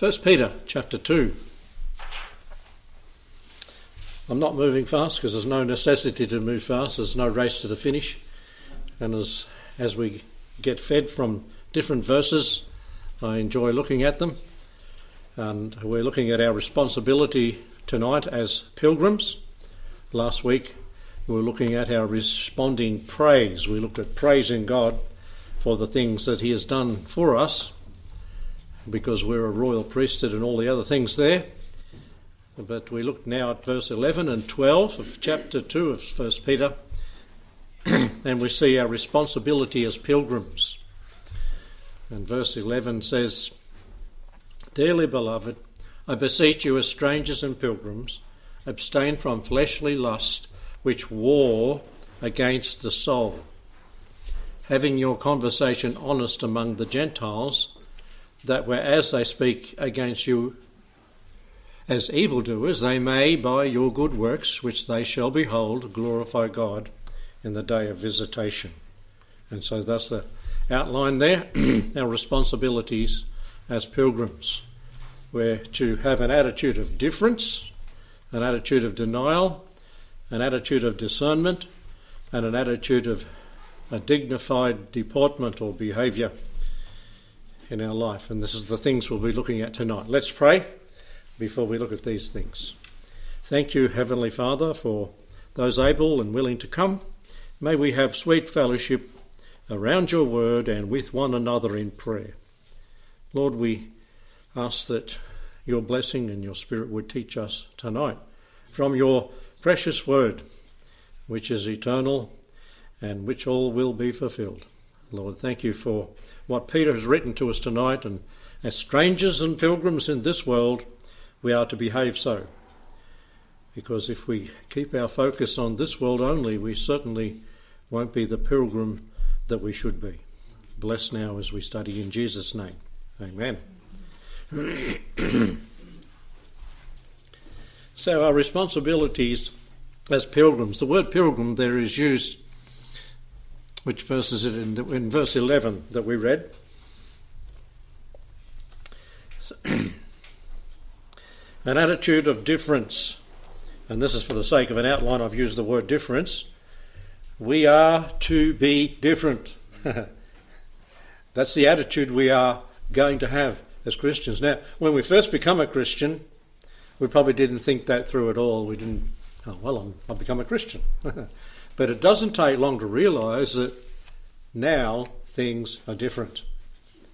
1 Peter chapter 2. I'm not moving fast because there's no necessity to move fast, there's no race to the finish. And as, as we get fed from different verses, I enjoy looking at them. And we're looking at our responsibility tonight as pilgrims. Last week we were looking at our responding praise. We looked at praising God for the things that He has done for us because we're a royal priesthood and all the other things there. But we look now at verse 11 and 12 of chapter 2 of 1 Peter, and we see our responsibility as pilgrims. And verse 11 says, Dearly beloved, I beseech you as strangers and pilgrims, abstain from fleshly lust which war against the soul, having your conversation honest among the Gentiles that whereas they speak against you as evildoers, they may, by your good works, which they shall behold, glorify God in the day of visitation. And so that's the outline there, our responsibilities as pilgrims. We're to have an attitude of difference, an attitude of denial, an attitude of discernment, and an attitude of a dignified deportment or behaviour in our life. And this is the things we'll be looking at tonight. Let's pray before we look at these things. Thank you, Heavenly Father, for those able and willing to come. May we have sweet fellowship around your word and with one another in prayer. Lord, we ask that your blessing and your spirit would teach us tonight from your precious word, which is eternal and which all will be fulfilled. Lord, thank you for what Peter has written to us tonight, and as strangers and pilgrims in this world, we are to behave so. Because if we keep our focus on this world only, we certainly won't be the pilgrim that we should be. Bless now as we study in Jesus' name. Amen. so, our responsibilities as pilgrims, the word pilgrim there is used which verse is it in, in verse 11 that we read? An attitude of difference, and this is for the sake of an outline, I've used the word difference. We are to be different. That's the attitude we are going to have as Christians. Now, when we first become a Christian, we probably didn't think that through at all. We didn't, oh, well, I've become a Christian. But it doesn't take long to realise that now things are different.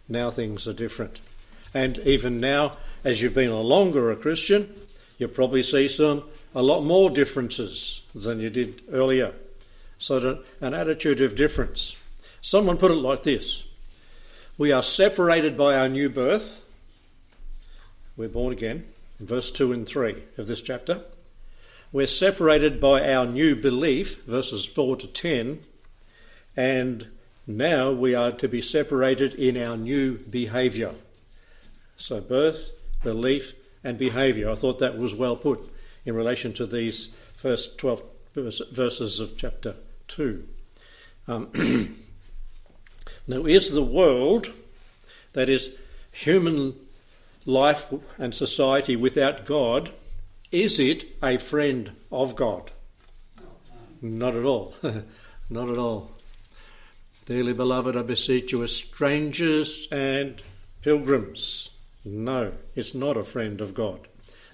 Now things are different. And even now, as you've been a longer a Christian, you probably see some a lot more differences than you did earlier. So an attitude of difference. Someone put it like this We are separated by our new birth. We're born again, verse 2 and 3 of this chapter. We're separated by our new belief, verses 4 to 10, and now we are to be separated in our new behaviour. So, birth, belief, and behaviour. I thought that was well put in relation to these first 12 verses of chapter 2. Um, now, is the world, that is, human life and society without God, is it a friend of God? Not at all. Not at all. Dearly beloved, I beseech you as strangers and pilgrims. No, it's not a friend of God.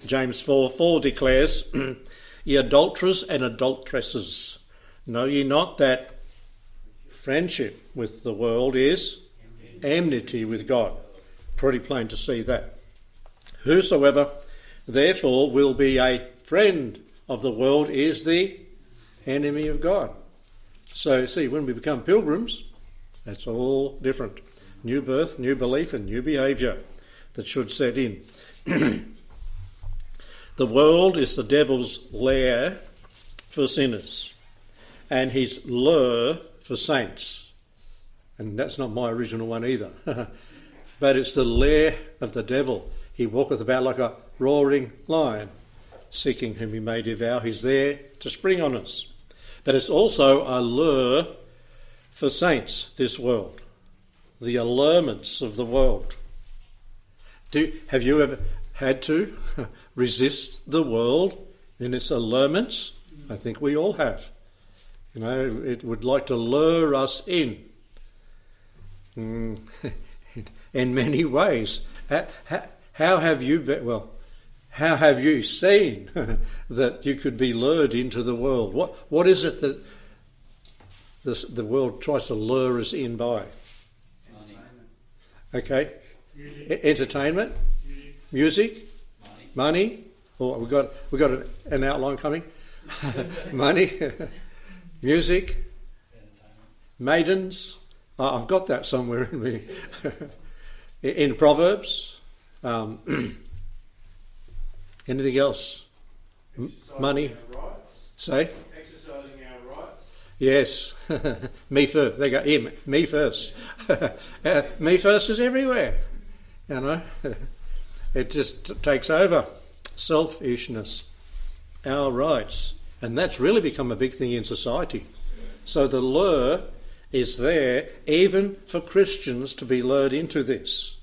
James 4 4 declares, Ye adulterers and adulteresses, know ye not that friendship with the world is enmity with God? Pretty plain to see that. Whosoever therefore will be a friend of the world is the enemy of God. So, see, when we become pilgrims, that's all different. New birth, new belief, and new behaviour that should set in. the world is the devil's lair for sinners and his lure for saints. And that's not my original one either. but it's the lair of the devil. He walketh about like a roaring lion, seeking whom he may devour. He's there to spring on us. But it's also a lure for saints, this world, the allurements of the world. Do, have you ever had to resist the world in its allurements? I think we all have. You know, it would like to lure us in. Mm, in many ways. How, how have you been, well, how have you seen that you could be lured into the world? What, what is it that this, the world tries to lure us in by? Okay. Music. Entertainment, music, Music? money. money. Oh, we've got we got an, an outline coming. money, music, maidens. Oh, I've got that somewhere in me. in Proverbs, um, anything else? money. Say. Exercising our rights. Yes, me first. They go, yeah, me first. uh, me first is everywhere. You know, it just takes over. Selfishness, our rights, and that's really become a big thing in society. So the lure is there even for Christians to be lured into this.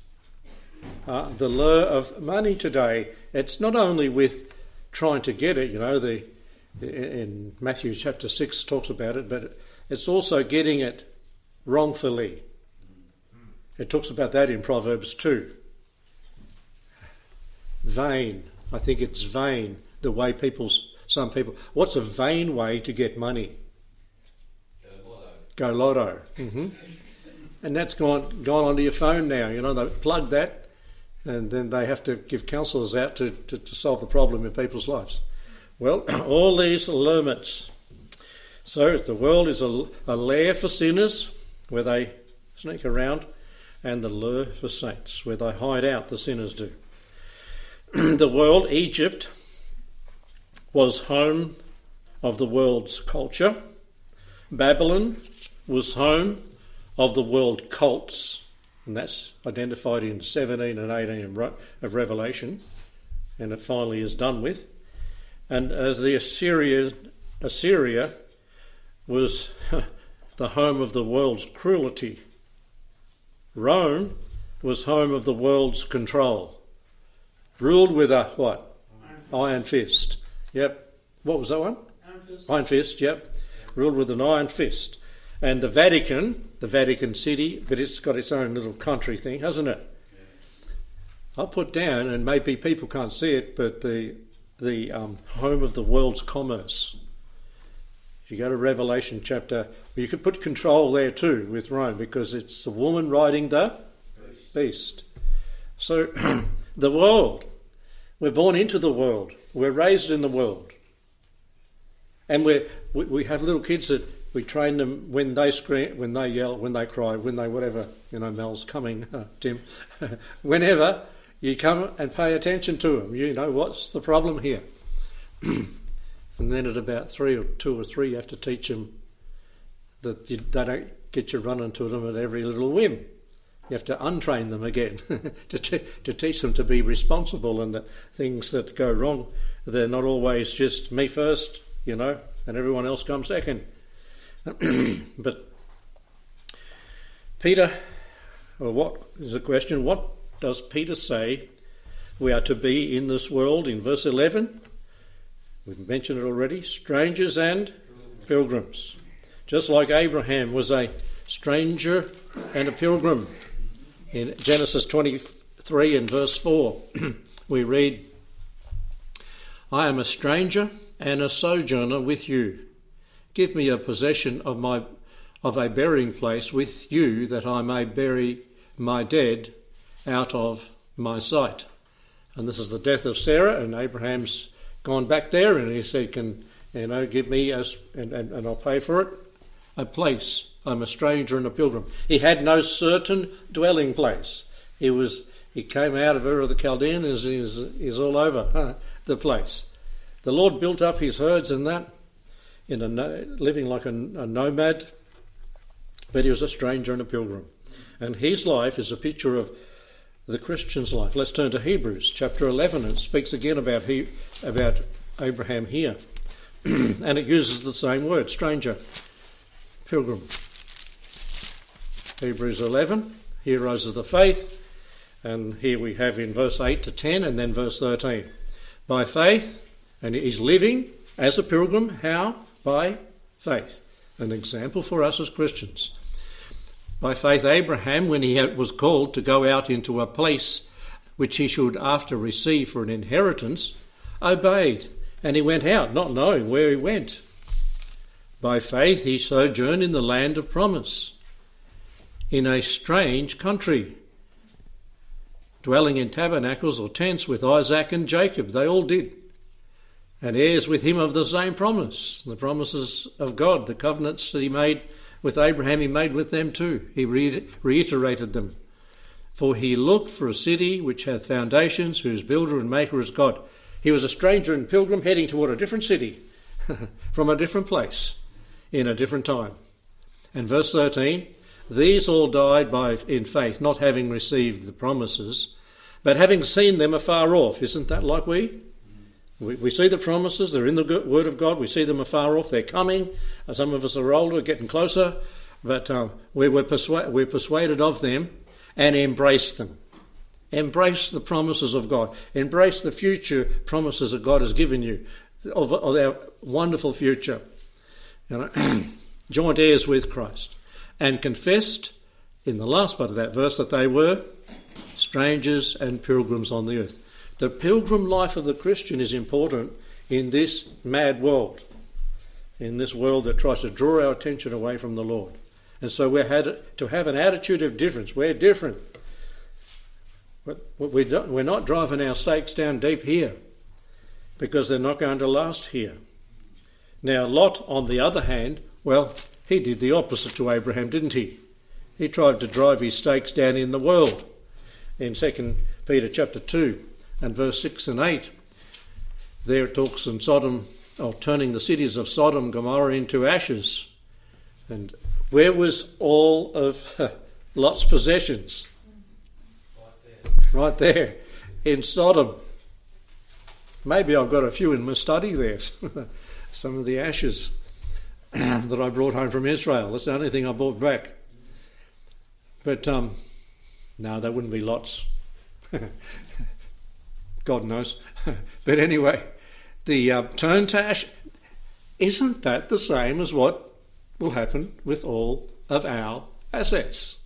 Uh, the lure of money today, it's not only with trying to get it, you know, the in Matthew chapter 6 talks about it, but it's also getting it wrongfully. It talks about that in Proverbs 2. Vain. I think it's vain the way people, some people, what's a vain way to get money? Go Lotto. Mm-hmm. And that's gone gone onto your phone now. You know, they plug that, and then they have to give counsellors out to, to, to solve the problem in people's lives. Well, all these allurements. So the world is a, a lair for sinners where they sneak around, and the lure for saints where they hide out, the sinners do. the world, Egypt, was home of the world's culture. Babylon was home of the world cults, and that's identified in 17 and 18 of Revelation, and it finally is done with. And as the Assyria, Assyria was the home of the world's cruelty, Rome was home of the world's control, ruled with a what? Iron, iron fist. Yep. What was that one? Iron fist. Iron fist. Yep. Ruled with an iron fist. And the Vatican, the Vatican City, but it's got its own little country thing, hasn't it? I'll put down, and maybe people can't see it, but the the um, home of the world's commerce. If you go to Revelation chapter, you could put control there too with Rome because it's the woman riding the beast. So the world, we're born into the world, we're raised in the world, and we we have little kids that we train them when they scream, when they yell, when they cry, when they whatever. You know, Mel's coming, Tim. Whenever you come and pay attention to them, you know what's the problem here. and then at about three or two or three, you have to teach them that you, they don't get you running to them at every little whim. You have to untrain them again to, t- to teach them to be responsible and that things that go wrong, they're not always just me first, you know, and everyone else comes second. but Peter, or what is the question? What does Peter say we are to be in this world in verse 11? We've mentioned it already strangers and pilgrims. Just like Abraham was a stranger and a pilgrim. In Genesis 23 and verse 4, we read, I am a stranger and a sojourner with you. Give me a possession of my of a burying place with you that I may bury my dead out of my sight. And this is the death of Sarah, and Abraham's gone back there and he said, Can you know, give me as and, and, and I'll pay for it, a place. I'm a stranger and a pilgrim. He had no certain dwelling place. He was he came out of Ur of the Chaldeans is is all over huh, the place. The Lord built up his herds and that in a living like a, a nomad, but he was a stranger and a pilgrim. And his life is a picture of the Christian's life. Let's turn to Hebrews chapter 11. It speaks again about, he, about Abraham here. and it uses the same word stranger, pilgrim. Hebrews 11, heroes of the faith. And here we have in verse 8 to 10 and then verse 13. By faith, and he's living as a pilgrim. How? By faith. An example for us as Christians. By faith, Abraham, when he was called to go out into a place which he should after receive for an inheritance, obeyed, and he went out, not knowing where he went. By faith, he sojourned in the land of promise, in a strange country, dwelling in tabernacles or tents with Isaac and Jacob. They all did. And heirs with him of the same promise, the promises of God, the covenants that he made with Abraham, he made with them too. He reiterated them. For he looked for a city which hath foundations, whose builder and maker is God. He was a stranger and pilgrim heading toward a different city from a different place in a different time. And verse 13 These all died by, in faith, not having received the promises, but having seen them afar off. Isn't that like we? We, we see the promises, they're in the Word of God, we see them afar off, they're coming. Some of us are older, getting closer, but uh, we were we're persuaded of them and embrace them. Embrace the promises of God. Embrace the future promises that God has given you of, of our wonderful future. You know, joint heirs with Christ. And confessed in the last part of that verse that they were strangers and pilgrims on the earth. The pilgrim life of the Christian is important in this mad world, in this world that tries to draw our attention away from the Lord. And so we're had to have an attitude of difference. We're different. We're not driving our stakes down deep here because they're not going to last here. Now, Lot, on the other hand, well, he did the opposite to Abraham, didn't he? He tried to drive his stakes down in the world. In 2 Peter chapter 2, and verse 6 and 8, there it talks in Sodom, of turning the cities of Sodom, Gomorrah into ashes. And where was all of Lot's possessions? Right there, in Sodom. Maybe I've got a few in my study there. Some of the ashes that I brought home from Israel. That's the only thing I brought back. But um, no, that wouldn't be Lot's. God knows. but anyway, the uh, turn to ash, isn't that the same as what will happen with all of our assets?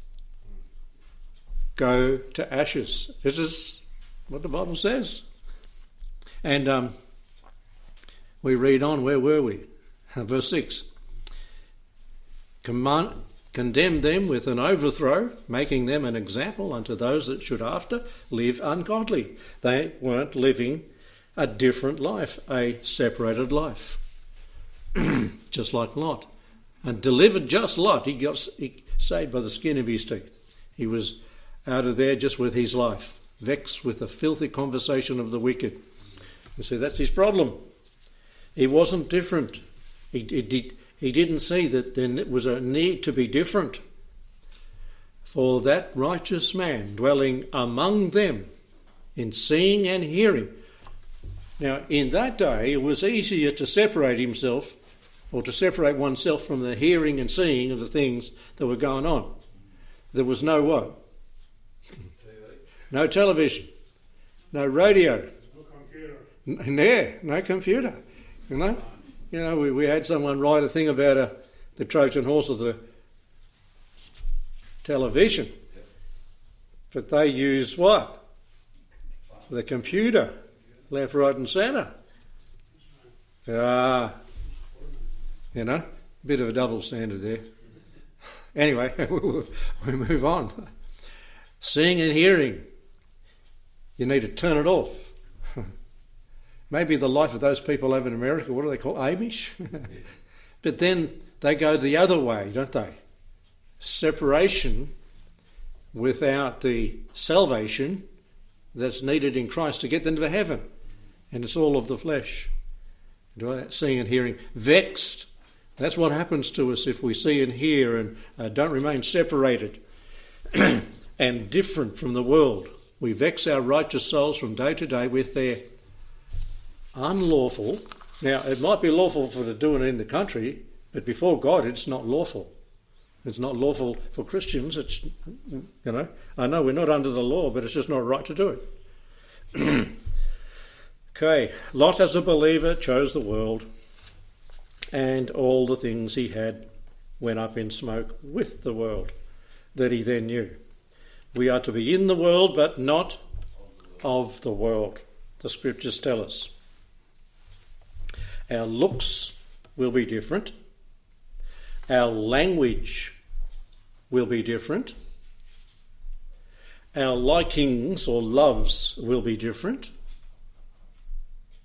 Go to ashes. This is what the Bible says. And um, we read on, where were we? Verse 6. Command, condemn them with an overthrow, making them an example unto those that should after live ungodly. They weren't living a different life, a separated life, just like Lot. And delivered just Lot. He got he saved by the skin of his teeth. He was out of there just with his life, vexed with the filthy conversation of the wicked. You see, that's his problem. He wasn't different. He, he, did, he didn't see that there was a need to be different. For that righteous man dwelling among them in seeing and hearing. Now, in that day, it was easier to separate himself or to separate oneself from the hearing and seeing of the things that were going on. There was no what? No television, no radio, no no computer. You know, you know, we, we had someone write a thing about a, the Trojan horse of the television, but they use what? The computer, left, right, and centre. Ah, you know, bit of a double standard there. Anyway, we move on. Seeing and hearing, you need to turn it off. Maybe the life of those people over in America, what do they call Amish? but then they go the other way, don't they? Separation without the salvation that's needed in Christ to get them to heaven. And it's all of the flesh. Seeing and hearing. Vexed. That's what happens to us if we see and hear and uh, don't remain separated and different from the world. We vex our righteous souls from day to day with their unlawful. Now, it might be lawful for to do it in the country, but before God, it's not lawful. It's not lawful for Christians. It's, you know, I know we're not under the law, but it's just not right to do it. okay, Lot as a believer chose the world, and all the things he had went up in smoke with the world that he then knew. We are to be in the world, but not of the world, the scriptures tell us. Our looks will be different. Our language will be different. Our likings or loves will be different.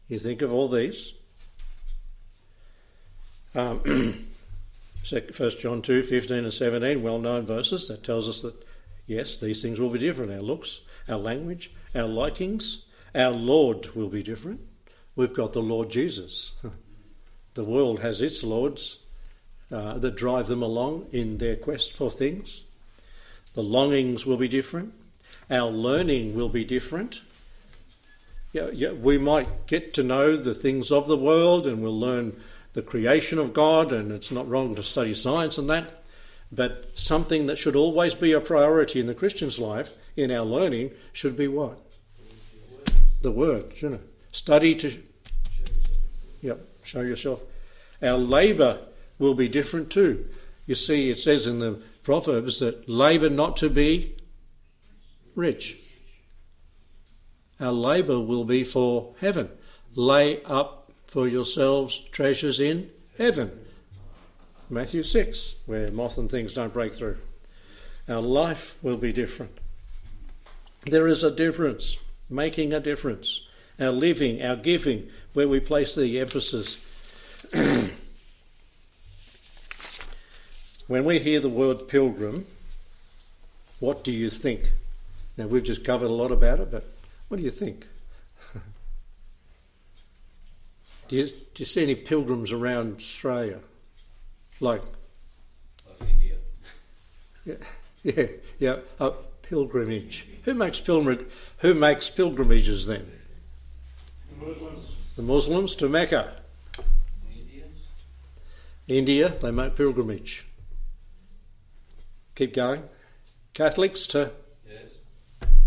You think of all these. Um, 1 John 2 15 and 17, well known verses that tells us that yes, these things will be different. Our looks, our language, our likings, our Lord will be different. We've got the Lord Jesus. The world has its lords uh, that drive them along in their quest for things. The longings will be different. Our learning will be different. Yeah, yeah, we might get to know the things of the world and we'll learn the creation of God, and it's not wrong to study science and that. But something that should always be a priority in the Christian's life, in our learning, should be what? The Word, you know. Study to. Yep, show yourself. Our labour will be different too. You see, it says in the Proverbs that labour not to be rich. Our labour will be for heaven. Lay up for yourselves treasures in heaven. Matthew 6, where moth and things don't break through. Our life will be different. There is a difference, making a difference. Our living, our giving, where we place the emphasis. when we hear the word pilgrim, what do you think? Now, we've just covered a lot about it, but what do you think? do, you, do you see any pilgrims around Australia? Like, Like India. yeah, yeah, yeah, a pilgrimage. Who makes pilgrimage? Who makes pilgrimages then? The Muslims, The Muslims to Mecca. Indians. India, they make pilgrimage. Keep going. Catholics to Yes.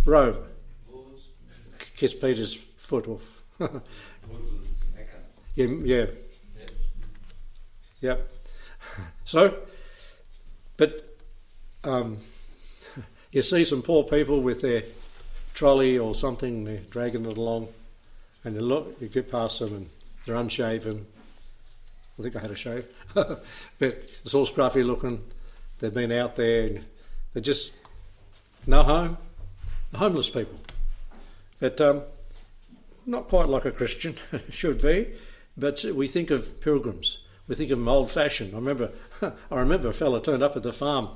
Rome. Moors. Kiss Peter's foot off. Muslims. Mecca. yeah, yeah, Yes. yep. So, but um, you see some poor people with their trolley or something, they're dragging it along, and you look, you get past them and they're unshaven. I think I had a shave, but it's all scruffy looking. They've been out there and they're just no home, homeless people. But um, not quite like a Christian should be, but we think of pilgrims. We think of them old fashioned. I remember, I remember a fella turned up at the farm,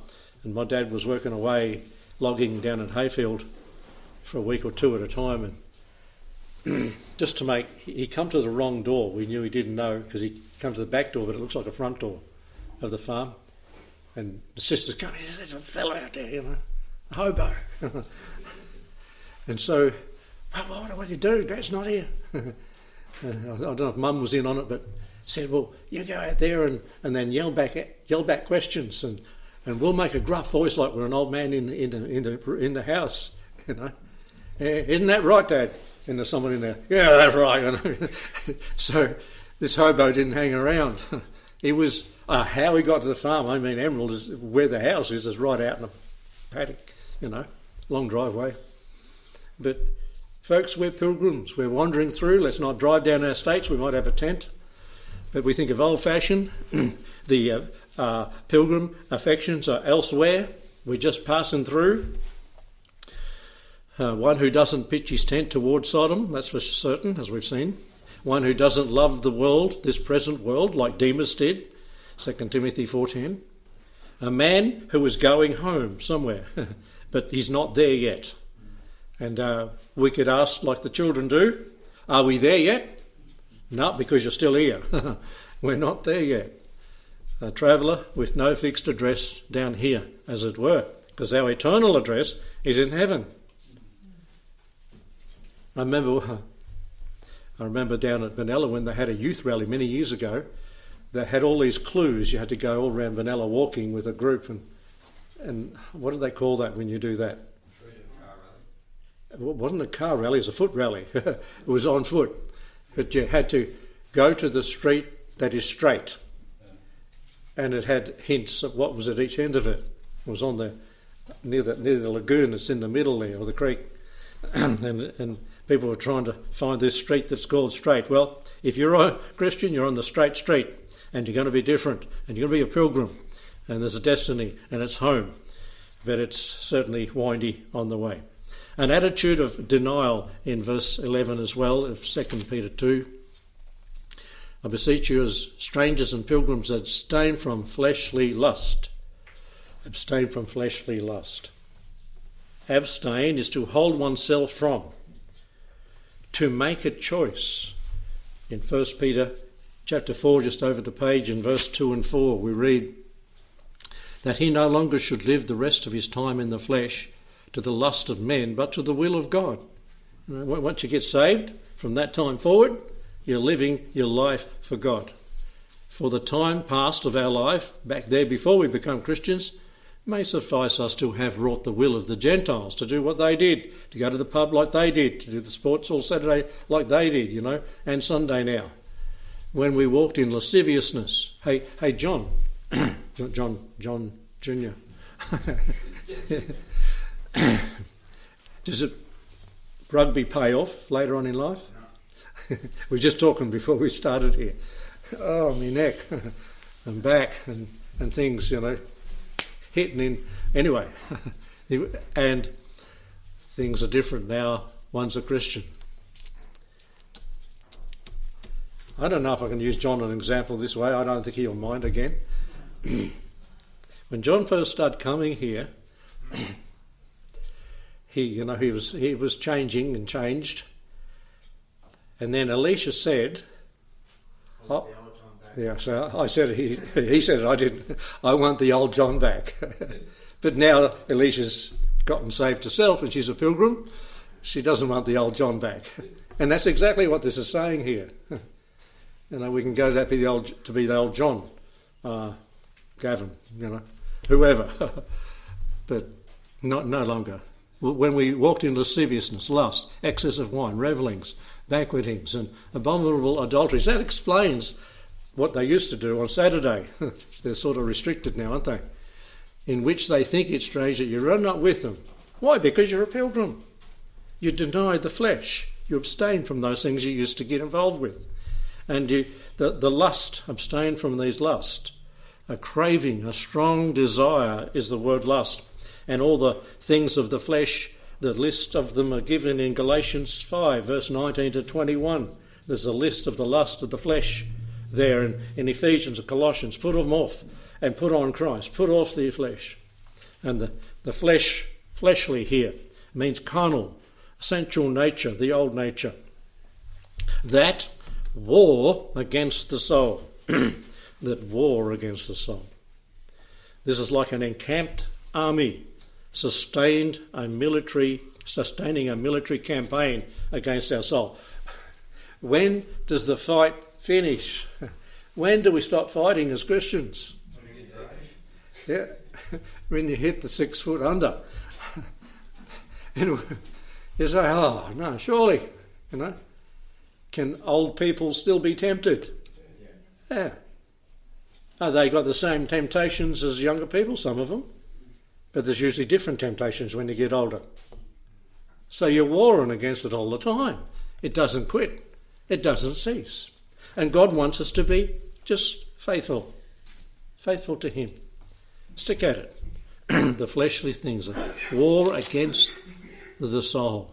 and my dad was working away logging down in Heyfield for a week or two at a time, and just to make he come to the wrong door. We knew he didn't know because he come to the back door, but it looks like a front door of the farm. And the sisters come, in. there's a fella out there, you know, a hobo. and so, what, what, what do you do? Dad's not here. I don't know if Mum was in on it, but said, "Well, you go out there and, and then yell back yell back questions, and, and we'll make a gruff voice like we're an old man in in the, in the, in the house, you know. Eh, isn't that right, Dad?" And there's someone in there. Yeah, that's right. So this hobo didn't hang around. he was uh, how he got to the farm. I mean, Emerald is where the house is is right out in a paddock, you know, long driveway. But folks, we're pilgrims. We're wandering through. Let's not drive down our states, We might have a tent. But we think of old fashioned. the uh, uh, pilgrim affections are elsewhere. We're just passing through. Uh, one who doesn't pitch his tent towards Sodom, that's for certain, as we've seen. One who doesn't love the world, this present world, like Demas did, 2 Timothy 4.10. A man who is going home somewhere, but he's not there yet. And uh, we could ask, like the children do, are we there yet? No, because you're still here. We're not there yet. A traveller with no fixed address down here, as it were, because our eternal address is in heaven. I remember, I remember down at Benalla when they had a youth rally many years ago. they had all these clues. You had to go all around Benalla walking with a group, and and what do they call that when you do that? It wasn't a car rally; it was a foot rally. it was on foot, but you had to go to the street that is straight, and it had hints of what was at each end of it. It was on the near the near the lagoon that's in the middle there, or the creek, and and people were trying to find this street that's called straight. Well, if you're a Christian, you're on the straight street, and you're going to be different, and you're going to be a pilgrim, and there's a destiny, and it's home, but it's certainly windy on the way. An attitude of denial in verse 11 as well of 2 Peter 2. I beseech you, as strangers and pilgrims, abstain from fleshly lust. Abstain from fleshly lust. Abstain is to hold oneself from, to make a choice. In 1 Peter chapter 4, just over the page, in verse 2 and 4, we read that he no longer should live the rest of his time in the flesh to the lust of men, but to the will of God. Once you get saved, from that time forward, you're living your life for God. For the time past of our life, back there before we become Christians, may suffice us to have wrought the will of the Gentiles, to do what they did, to go to the pub like they did, to do the sports all Saturday like they did, you know, and Sunday now. When we walked in lasciviousness. Hey, hey, John, John, John Jr. Does it rugby pay off later on in life? we were just talking before we started here. Oh, my neck and back and, and things, you know, hitting in. Anyway, and things are different now. One's a Christian. I don't know if I can use John as an example this way. I don't think he'll mind again. when John first started coming here, he, you know, he was he was changing and changed. And then Alicia said, oh, "Yeah." So I said he he said it. I didn't. I want the old John back. but now Alicia's gotten saved herself, and she's a pilgrim. She doesn't want the old John back, and that's exactly what this is saying here. you know, we can go that be the old to be the old John, uh, Gavin, you know, whoever, but not no longer when we walked in lasciviousness, lust, excess of wine, revellings, banquetings, and abominable adulteries. That explains what they used to do on Saturday. They're sort of restricted now, aren't they? In which they think it's strange that you run not with them. Why? Because you're a pilgrim. You deny the flesh. You abstain from those things you used to get involved with. And you, the, the lust, abstain from these lust. A craving, a strong desire is the word lust and all the things of the flesh. The list of them are given in Galatians 5, verse 19 to 21. There's a list of the lust of the flesh there in, in Ephesians and Colossians. Put them off and put on Christ. Put off the flesh. And the, the flesh, fleshly here, means carnal, sensual nature, the old nature. That war against the soul. that war against the soul. This is like an encamped army sustained a military, sustaining a military campaign against our soul. When does the fight finish? When do we stop fighting as Christians? Yeah, when you hit the six foot under. and you say, oh, no, surely, you know, can old people still be tempted? Yeah. Are they got the same temptations as younger people? Some of them. But there's usually different temptations when you get older. So you're warring against it all the time. It doesn't quit, it doesn't cease. And God wants us to be just faithful, faithful to Him. Stick at it. the fleshly things are war against the soul.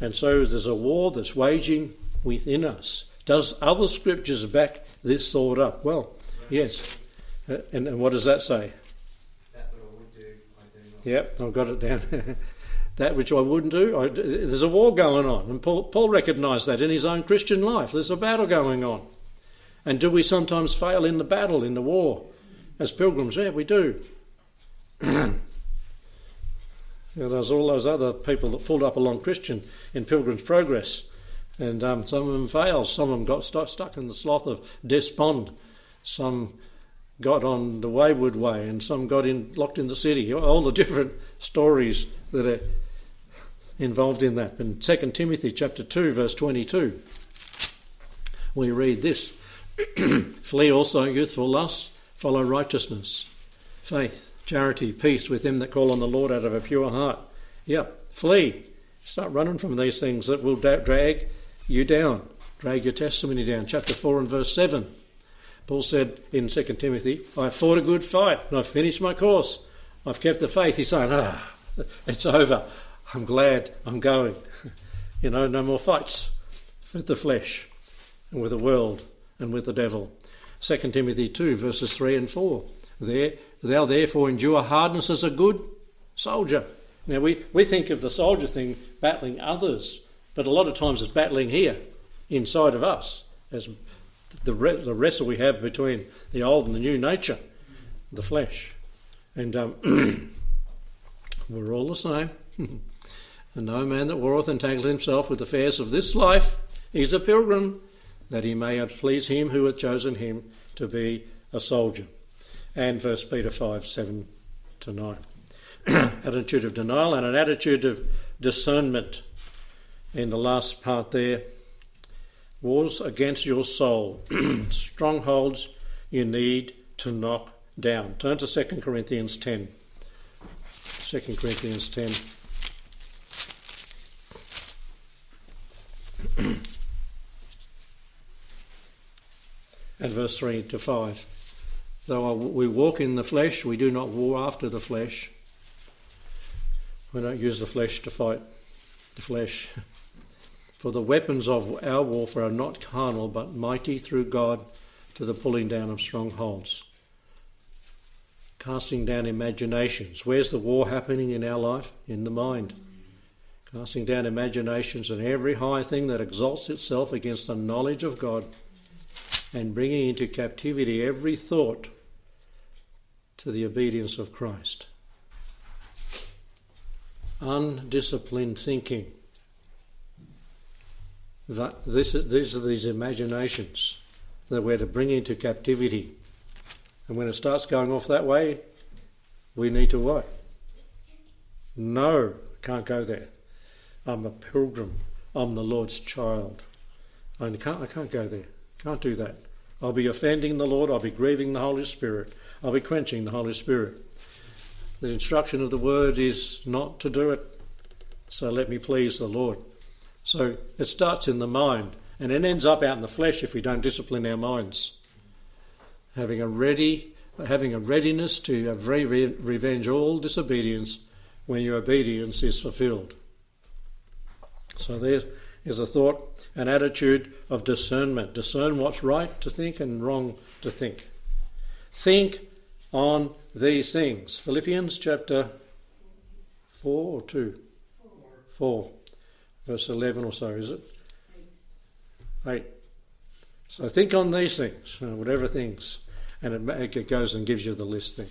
And so there's a war that's waging within us. Does other scriptures back this thought up? Well, yes. Uh, and, and what does that say? Yep, I've got it down. that which I wouldn't do. I, there's a war going on, and Paul, Paul recognised that in his own Christian life. There's a battle going on. And do we sometimes fail in the battle, in the war? As pilgrims, yeah, we do. there's all those other people that pulled up along Christian in Pilgrim's Progress, and um, some of them failed. Some of them got st- stuck in the slough of despond. some got on the wayward way, and some got in locked in the city. All the different stories that are involved in that. In 2 Timothy chapter 2, verse 22, we read this Flee also youthful lust, follow righteousness, faith, charity, peace with them that call on the Lord out of a pure heart. Yep, flee. Start running from these things that will drag you down, drag your testimony down. Chapter 4 and verse 7. Paul said in 2 Timothy, I've fought a good fight and I've finished my course. I've kept the faith. He's saying, ah, it's over. I'm glad I'm going. you know, no more fights with the flesh and with the world and with the devil. 2 Timothy 2, verses 3 and 4. There, thou therefore endure hardness as a good soldier. Now, we, we think of the soldier thing battling others, but a lot of times it's battling here, inside of us, as the, the wrestle we have between the old and the new nature, the flesh. And um, we're all the same. and no man that warreth entangleth himself with the affairs of this life is a pilgrim, that he may please him who hath chosen him to be a soldier. And verse Peter 5 7 to 9. attitude of denial and an attitude of discernment. In the last part there, wars against your soul, strongholds you need to knock down. Turn to 2 Corinthians 10. 2 Corinthians 10. and verse 3 to 5. Though we walk in the flesh, we do not war after the flesh. We don't use the flesh to fight the flesh. For the weapons of our warfare are not carnal, but mighty through God to the pulling down of strongholds. Casting down imaginations. Where's the war happening in our life? In the mind. Casting down imaginations and every high thing that exalts itself against the knowledge of God, and bringing into captivity every thought to the obedience of Christ. Undisciplined thinking that this, these are these imaginations that we're to bring into captivity. And when it starts going off that way, we need to what? No, can't go there. I'm a pilgrim. I'm the Lord's child. I can't, I can't go there. Can't do that. I'll be offending the Lord. I'll be grieving the Holy Spirit. I'll be quenching the Holy Spirit. The instruction of the word is not to do it. So let me please the Lord. So it starts in the mind and it ends up out in the flesh if we don't discipline our minds. Having a ready, having a readiness to re- revenge all disobedience when your obedience is fulfilled. So there is a thought, an attitude of discernment. Discern what's right to think and wrong to think. Think on these things. Philippians chapter 4 or 2? 4 verse 11 or so, is it? 8. So think on these things, uh, whatever things, and it, it goes and gives you the list thing.